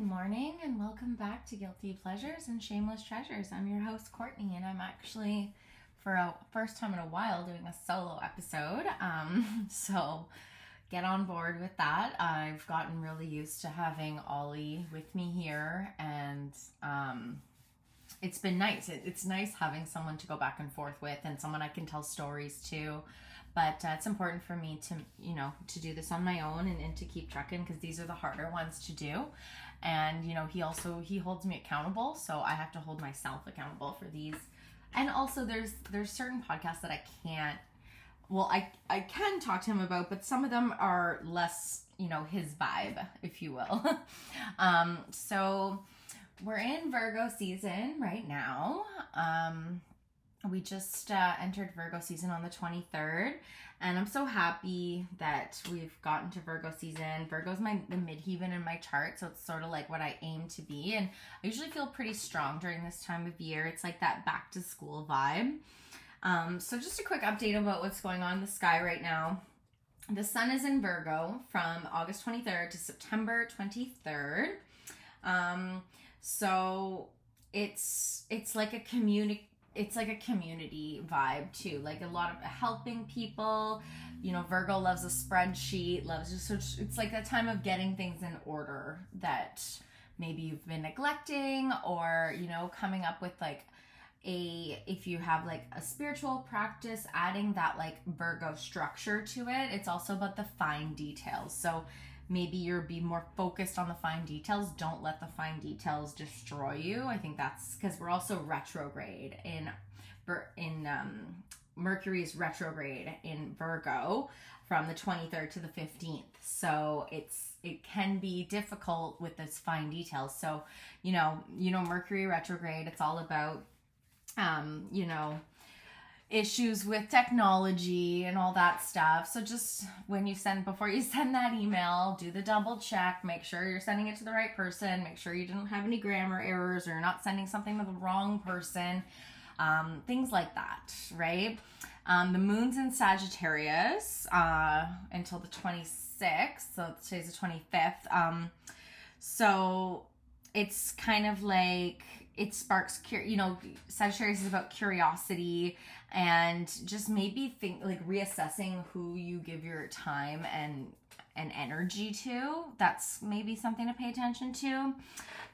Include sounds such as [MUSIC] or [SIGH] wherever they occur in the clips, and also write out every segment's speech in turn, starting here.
morning and welcome back to Guilty Pleasures and Shameless Treasures. I'm your host Courtney and I'm actually for a first time in a while doing a solo episode. Um, [LAUGHS] so get on board with that. I've gotten really used to having Ollie with me here and um, it's been nice. It, it's nice having someone to go back and forth with and someone I can tell stories to but uh, it's important for me to you know to do this on my own and, and to keep trucking because these are the harder ones to do and you know he also he holds me accountable so i have to hold myself accountable for these. And also there's there's certain podcasts that i can't well i i can talk to him about but some of them are less you know his vibe if you will. [LAUGHS] Um so we're in virgo season right now. Um we just uh, entered Virgo season on the 23rd, and I'm so happy that we've gotten to Virgo season. Virgo's my the midheaven in my chart, so it's sort of like what I aim to be, and I usually feel pretty strong during this time of year. It's like that back to school vibe. Um, so just a quick update about what's going on in the sky right now. The sun is in Virgo from August 23rd to September 23rd. Um, so it's it's like a community it's like a community vibe too like a lot of helping people. You know virgo loves a spreadsheet loves just it's like a time of getting things in order that maybe you've been neglecting or you know coming up with like a if you have like a spiritual practice adding that like virgo structure to it. It's also about the fine details. So maybe you're be more focused on the fine details. Don't let the fine details destroy you. I think that's because we're also retrograde in in um, mercury's retrograde in virgo from the 23rd to the 15th so it's it can be difficult with those fine details. So you know you know mercury retrograde it's all about um you know issues with technology and all that stuff. So just when you send before you [LAUGHS] send that email, do the double check, make sure you're sending it to the right person, make sure you didn't have any grammar errors or you're not sending something to the wrong person. Um, things like that, right? Um, the moon's in Sagittarius uh, until the 26th, so today's the 25th. Um, so it's kind of like it sparks cur- you know sagittarius is about curiosity and just maybe think like reassessing who you give your time and and energy to. That's maybe something to pay attention to.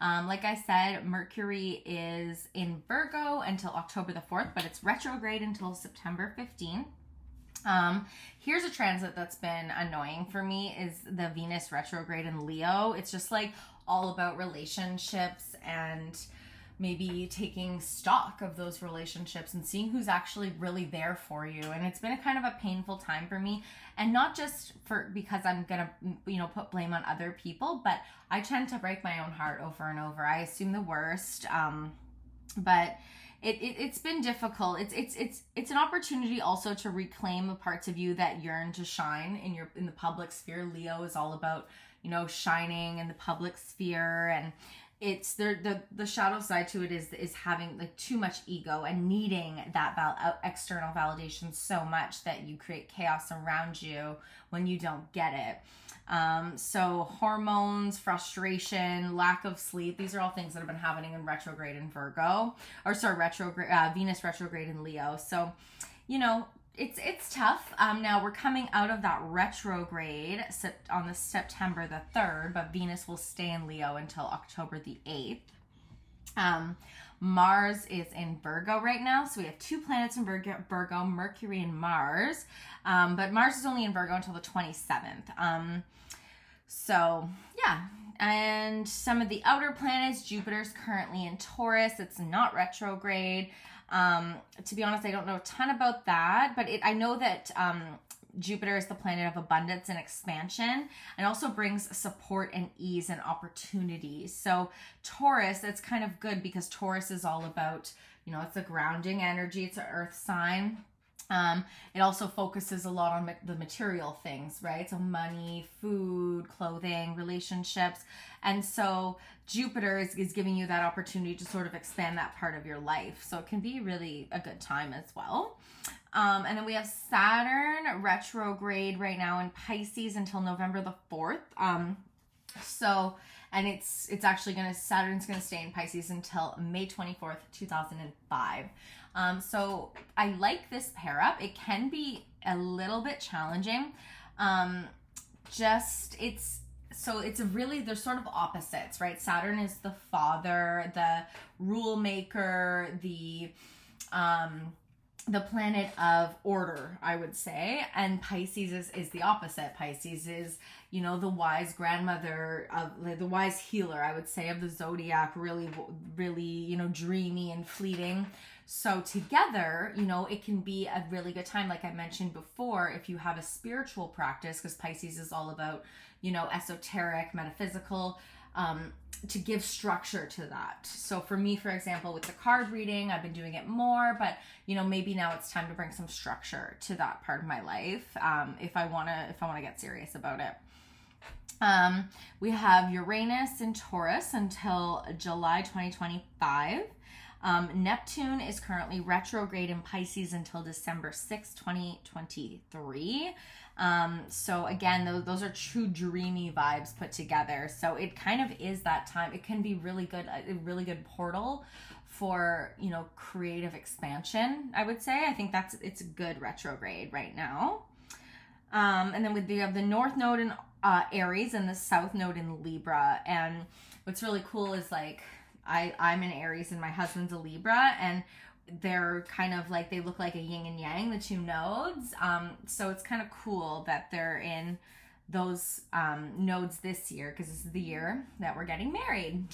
Um, like i said mercury is in virgo until october the 4th but it's retrograde until september 15th um, here's a transit that's been annoying for me is the Venus retrograde in Leo. It's just like all about relationships and maybe taking stock of those relationships and seeing who's actually really there for you. And it's been a kind of a painful time for me. And not just for because i'm gonna you know put blame on other people but i tend to break my own heart over and over. I assume the worst um but it, it it's been difficult. It's it's it's it's an opportunity also to reclaim the parts of you that yearn to shine in your in the public sphere. Leo is all about you know shining in the public sphere and it's the the the shadow side to it is is having like too much ego and needing that val- uh, external validation so much that you create chaos around you when you don't get it. Um, so hormones frustration lack of sleep these are all things that have been happening in retrograde in virgo or sorry retrograde uh, venus retrograde in leo. So you know it's it's tough. Um, now we're coming out of that retrograde on the September the third, but Venus will stay in Leo until October the eighth. Um, Mars is in Virgo right now, so we have two planets in Virgo, Virgo Mercury and Mars. Um, but Mars is only in Virgo until the twenty seventh. Um, so yeah, and some of the outer planets, Jupiter's currently in Taurus. It's not retrograde. Um, to be honest, I don't know a ton about that, but it, I know that um, Jupiter is the planet of abundance and expansion and also brings support and ease and opportunity. So, Taurus, that's kind of good because Taurus is all about, you know, it's a grounding energy, it's an earth sign. Um, it also focuses a lot on ma- the material things, right? So, money, food, clothing, relationships. And so, Jupiter is, is giving you that opportunity to sort of expand that part of your life. So, it can be really a good time as well. Um, and then we have Saturn retrograde right now in Pisces until November the 4th. Um, So, and it's it's actually to Saturn's to stay in Pisces until May 24th, 2005. Um, so I like this pair up. It can be a little bit challenging. Um, just it's so it's really they're sort of opposites, right? Saturn is the father, the rule maker, the um the planet of order, I would say, and Pisces is, is the opposite. Pisces is, you know, the wise grandmother of the wise healer, I would say, of the zodiac, really, really, you know, dreamy and fleeting. So together, you know, it can be a really good time. Like I mentioned before, if you have a spiritual practice, because Pisces is all about, you know, esoteric, metaphysical, um, to give structure to that. So for me, for example, with the card reading, I've been doing it more, but you know, maybe now it's time to bring some structure to that part of my life. Um, if I wanna, if I wanna get serious about it. Um, we have Uranus in Taurus until July 2025. Um, Neptune is currently retrograde in Pisces until December 6, 2023. Um, so again, those, those are true dreamy vibes put together. So it kind of is that time. It can be really good, a really good portal for, you know, creative expansion, I would say. I think that's, it's a good retrograde right now. Um, and then with the, have the North Node in uh, Aries and the South Node in Libra. And what's really cool is like, I, I'm an Aries and my husband's a Libra and they're kind of like they look like a yin and yang, the two nodes. Um, so it's kind of cool that they're in those um, nodes this year because this is the year that we're getting married.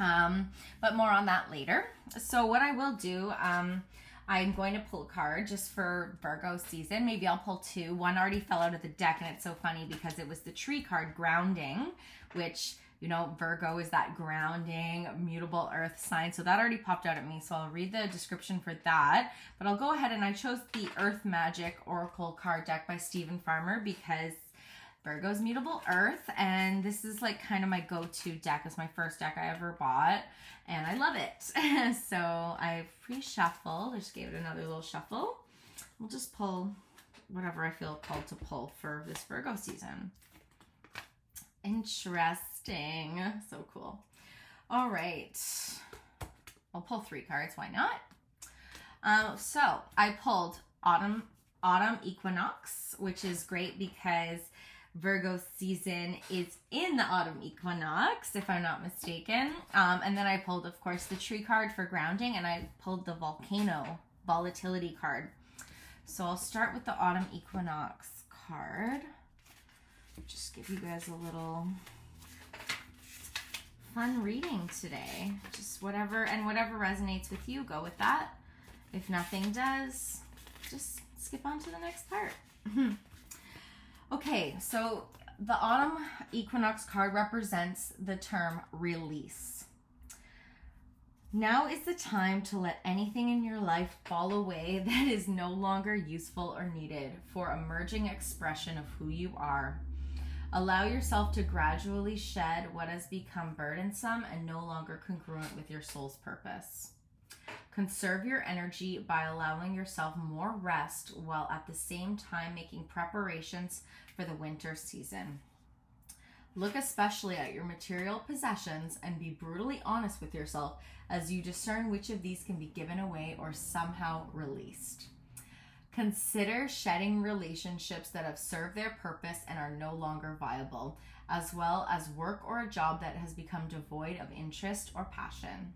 Um, but more on that later. So what I will do, um, I'm going to pull a card just for Virgo season. Maybe I'll pull two. One already fell out of the deck, and it's so funny because it was the tree card, grounding, which you know, Virgo is that grounding, mutable earth sign. So that already popped out at me. So I'll read the description for that. But I'll go ahead and I chose the Earth Magic Oracle card deck by Steven Farmer because Virgo's mutable earth. And this is like kind of my go-to deck. It's my first deck I ever bought. And I love it. [LAUGHS] so I pre-shuffle. I just gave it another little shuffle. We'll just pull whatever I feel called to pull for this Virgo season. Interesting. So cool. All right. I'll pull three cards. Why not? Um, so I pulled autumn autumn equinox, which is great because Virgo season is in the autumn equinox, if I'm not mistaken. Um, and then I pulled, of course, the tree card for grounding, and I pulled the volcano volatility card. So I'll start with the autumn equinox card just give you guys a little fun reading today. Just whatever, and whatever resonates with you, go with that. If nothing does, just skip on to the next part. Mm-hmm. okay, so the autumn equinox card represents the term release. Now is the time to let anything in your life fall away that is no longer useful or needed for emerging expression of who you are Allow yourself to gradually shed what has become burdensome and no longer congruent with your soul's purpose. Conserve your energy by allowing yourself more rest while at the same time making preparations for the winter season. Look especially at your material possessions and be brutally honest with yourself as you discern which of these can be given away or somehow released. Consider shedding relationships that have served their purpose and are no longer viable, as well as work or a job that has become devoid of interest or passion.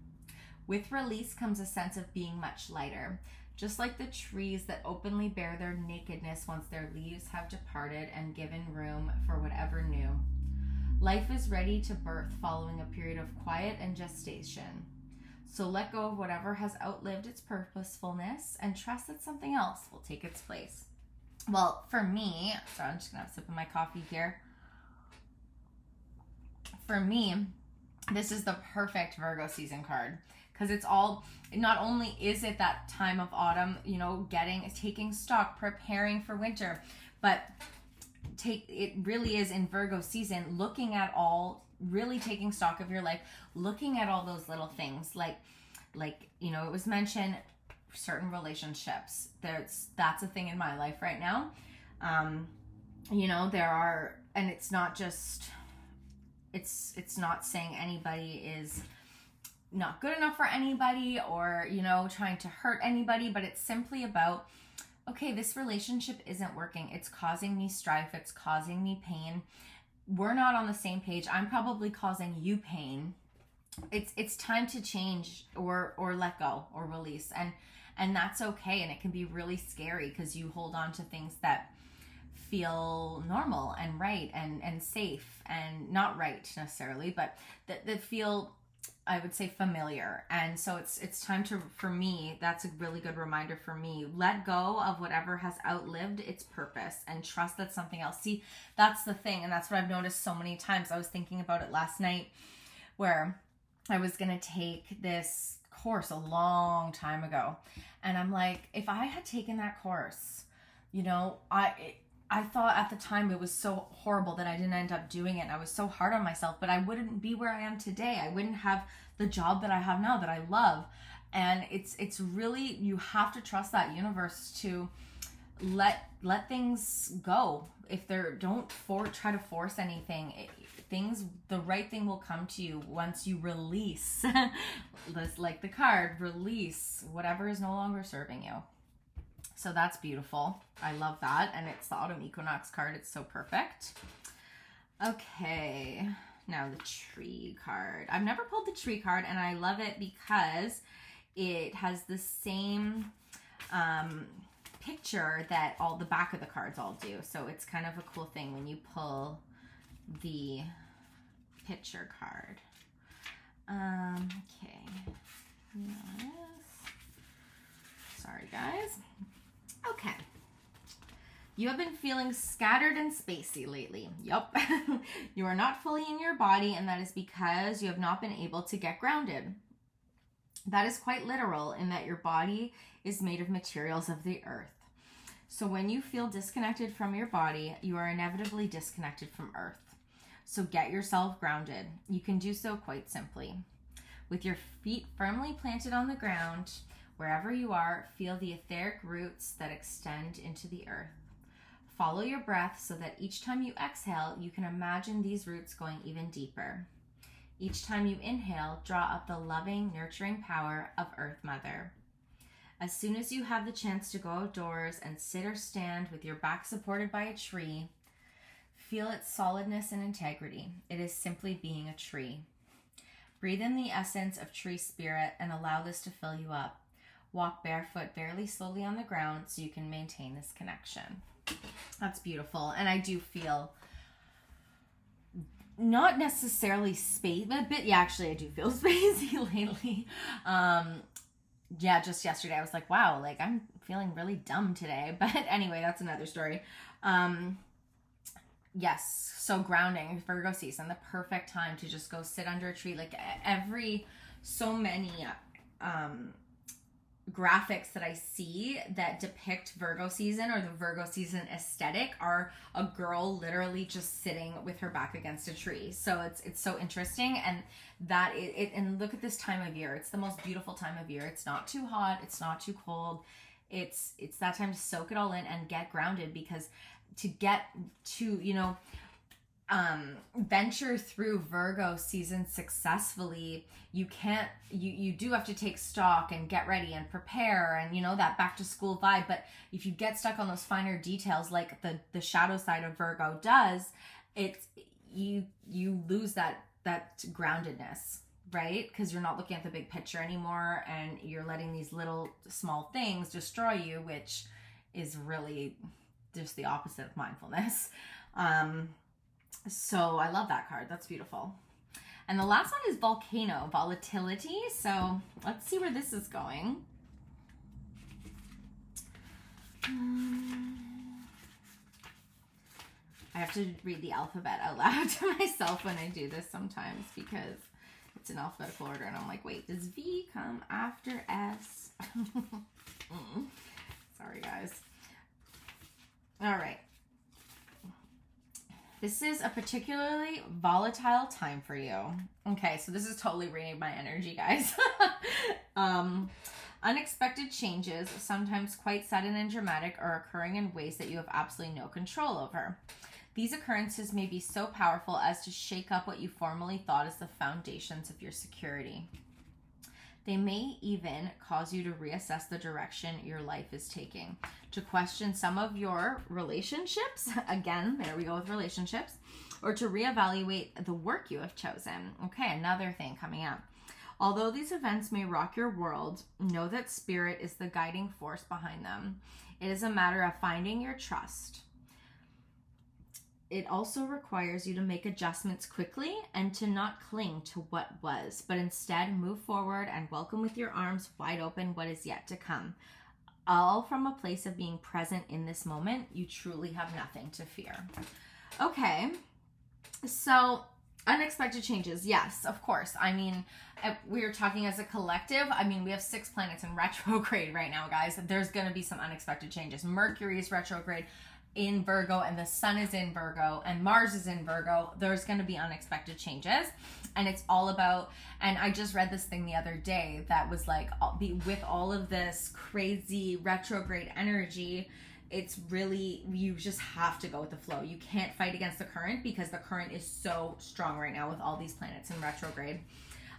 With release comes a sense of being much lighter, just like the trees that openly bear their nakedness once their leaves have departed and given room for whatever new. Life is ready to birth following a period of quiet and gestation. So let go of whatever has outlived its purposefulness and trust that something else will take its place. Well, for me, so I'm just gonna have a sip of my coffee here. For me, this is the perfect Virgo season card because it's all not only is it that time of autumn, you know, getting taking stock, preparing for winter, but take it really is in Virgo season looking at all really taking stock of your life, looking at all those little things like like, you know, it was mentioned certain relationships. There's that's a thing in my life right now. Um, you know, there are and it's not just it's it's not saying anybody is not good enough for anybody or you know trying to hurt anybody but it's simply about okay this relationship isn't working it's causing me strife it's causing me pain we're not on the same page. I'm probably causing you pain. It's it's time to change or or let go or release. And and that's okay. And it can be really scary because you hold on to things that feel normal and right and and safe and not right necessarily but that, that feel I would say familiar. And so it's it's time to for me, that's a really good reminder for me. Let go of whatever has outlived its purpose and trust that something else. See, that's the thing and that's what I've noticed so many times. I was thinking about it last night where I was going to take this course a long time ago. And I'm like, if I had taken that course, you know, I I thought at the time it was so horrible that I didn't end up doing it. I was so hard on myself, but I wouldn't be where I am today. I wouldn't have the job that I have now that I love. And it's it's really you have to trust that universe to let let things go. If they're don't for try to force anything. It, things the right thing will come to you once you release [LAUGHS] like the card release whatever is no longer serving you so that's beautiful. I love that. And it's the autumn equinox card. It's so perfect. Okay. Now the tree card. I've never pulled the tree card and I love it because it has the same um, picture that all the back of the cards all do. So it's kind of a cool thing when you pull the picture card. Um, okay. Yes. Sorry, guys. Okay. You have been feeling scattered and spacey lately. Yup. [LAUGHS] you are not fully in your body, and that is because you have not been able to get grounded. That is quite literal in that your body is made of materials of the earth. So when you feel disconnected from your body, you are inevitably disconnected from earth. So get yourself grounded. You can do so quite simply. With your feet firmly planted on the ground, Wherever you are, feel the etheric roots that extend into the earth. Follow your breath so that each time you exhale, you can imagine these roots going even deeper. Each time you inhale, draw up the loving, nurturing power of Earth Mother. As soon as you have the chance to go outdoors and sit or stand with your back supported by a tree, feel its solidness and integrity. It is simply being a tree. Breathe in the essence of tree spirit and allow this to fill you up. Walk barefoot very slowly on the ground so you can maintain this connection. That's beautiful. And I do feel not necessarily space, but, but yeah, actually, I do feel [LAUGHS] spacey lately. Um, yeah, just yesterday I was like, wow, like I'm feeling really dumb today. [LAUGHS] But anyway, that's another story. Um, yes, so grounding, Virgo season, the perfect time to just go sit under a tree. Like every, so many, um, graphics that I see that depict Virgo season or the Virgo season aesthetic are a girl literally just sitting with her back against a tree. So it's it's so interesting and that it, it and look at this time of year. It's the most beautiful time of year. It's not too hot, it's not too cold. It's it's that time to soak it all in and get grounded because to get to, you know, um venture through virgo season successfully you can't you you do have to take stock and get ready and prepare and you know that back to school vibe. But if you get stuck on those finer details like the the shadow side of virgo does it's you you lose that that groundedness right? Because you're not looking at the big picture anymore and you're letting these little small things destroy you which is really just the opposite of mindfulness. [LAUGHS] Um so I love that card. That's beautiful. And the last one is Volcano, Volatility. So let's see where this is going. Um, I have to read the alphabet out loud [LAUGHS] to myself when I do this sometimes because it's in alphabetical order and I'm like, wait, does V come after S? [LAUGHS] mm. Sorry, guys. All right. This is a particularly volatile time for you. Okay, so this is totally reading my energy, guys. [LAUGHS] um, unexpected changes, sometimes quite sudden and dramatic, are occurring in ways that you have absolutely no control over. These occurrences may be so powerful as to shake up what you formerly thought as the foundations of your security. They may even cause you to reassess the direction your life is taking, to question some of your relationships. [LAUGHS] Again, there we go with relationships, or to reevaluate the work you have chosen. Okay, another thing coming up. Although these events may rock your world, know that spirit is the guiding force behind them. It is a matter of finding your trust. It also requires you to make adjustments quickly and to not cling to what was, but instead move forward and welcome with your arms wide open what is yet to come. All from a place of being present in this moment. You truly have nothing to fear. Okay, so unexpected changes yes of course i mean we are talking as a collective i mean we have six planets in retrograde right now guys there's going to be some unexpected changes mercury is retrograde in virgo and the sun is in virgo and mars is in virgo there's going to be unexpected changes and it's all about and i just read this thing the other day that was like with all of this crazy retrograde energy it's really you just have to go with the flow. You can't fight against the current because the current is so strong right now with all these planets in retrograde.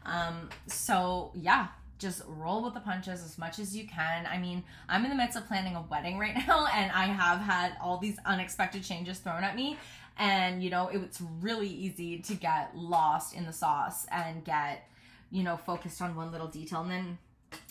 Um, so yeah, just roll with the punches as much as you can. I mean, I'm in the midst of planning a wedding right [LAUGHS] now, and I have had all these unexpected changes thrown at me. And you know, it's really easy to get lost in the sauce and get, you know, focused on one little detail. And then,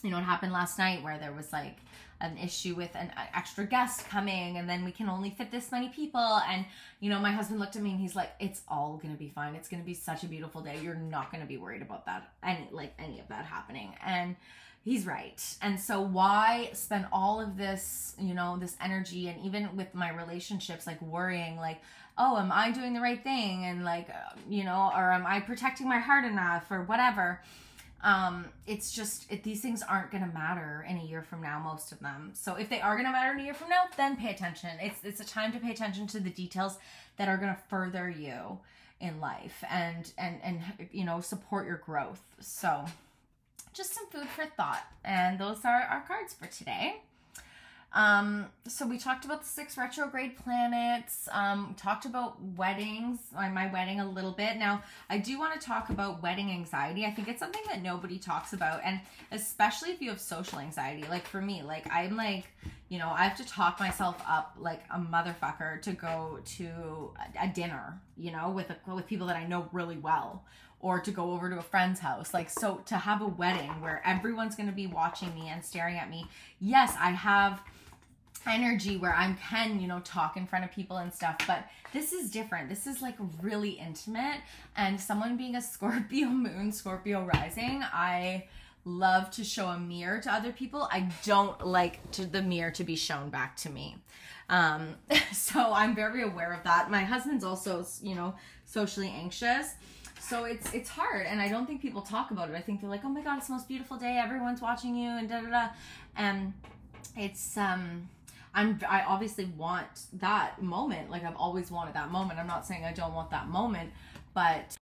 you know, what happened last night where there was like an issue with an uh, extra guest coming and then we can only fit this many people. And you know my husband looked at me and he's like it's all gonna be fine. It's gonna be such a beautiful day. You're not gonna be worried about that any like any of that happening. And he's right. And so why spend all of this you know this energy and even with my relationships like worrying like oh am i doing the right thing? And like um, you know or am i protecting my heart enough or whatever um it's just it, these things aren't going to matter in a year from now most of them. So if they are going to matter in a year from now then pay attention. It's it's a time to pay attention to the details that are going to further you in life and and and you know support your growth. So just some food for thought and those are our cards for today um, so we talked about the six retrograde planets, um, talked about weddings, my, my wedding a little bit. Now, I do want to talk about wedding anxiety. I think it's something that nobody talks about, and especially if you have social anxiety. Like for me, like I'm like, you know, I have to talk myself up like a motherfucker to go to a, a dinner, you know, with a, with people that I know really well or to go over to a friend's house. Like, so to have a wedding where everyone's going to be watching me and staring at me. Yes, I have energy where I can, you know, talk in front of people and stuff. But this is different. This is like really intimate. And someone being a [LAUGHS] Scorpio moon, Scorpio rising, I love to show a mirror to other people. I don't like to the mirror to be shown back to me. Um, [LAUGHS] so I'm very aware of that. My husband's also, you know, socially anxious. So it's it's hard, and I don't think people talk about it. I think they're like, "Oh my god, it's the most beautiful day. Everyone's watching you," and da da da. And it's um I'm I obviously want that moment. Like I've always wanted that moment. I'm not saying I don't want that moment, but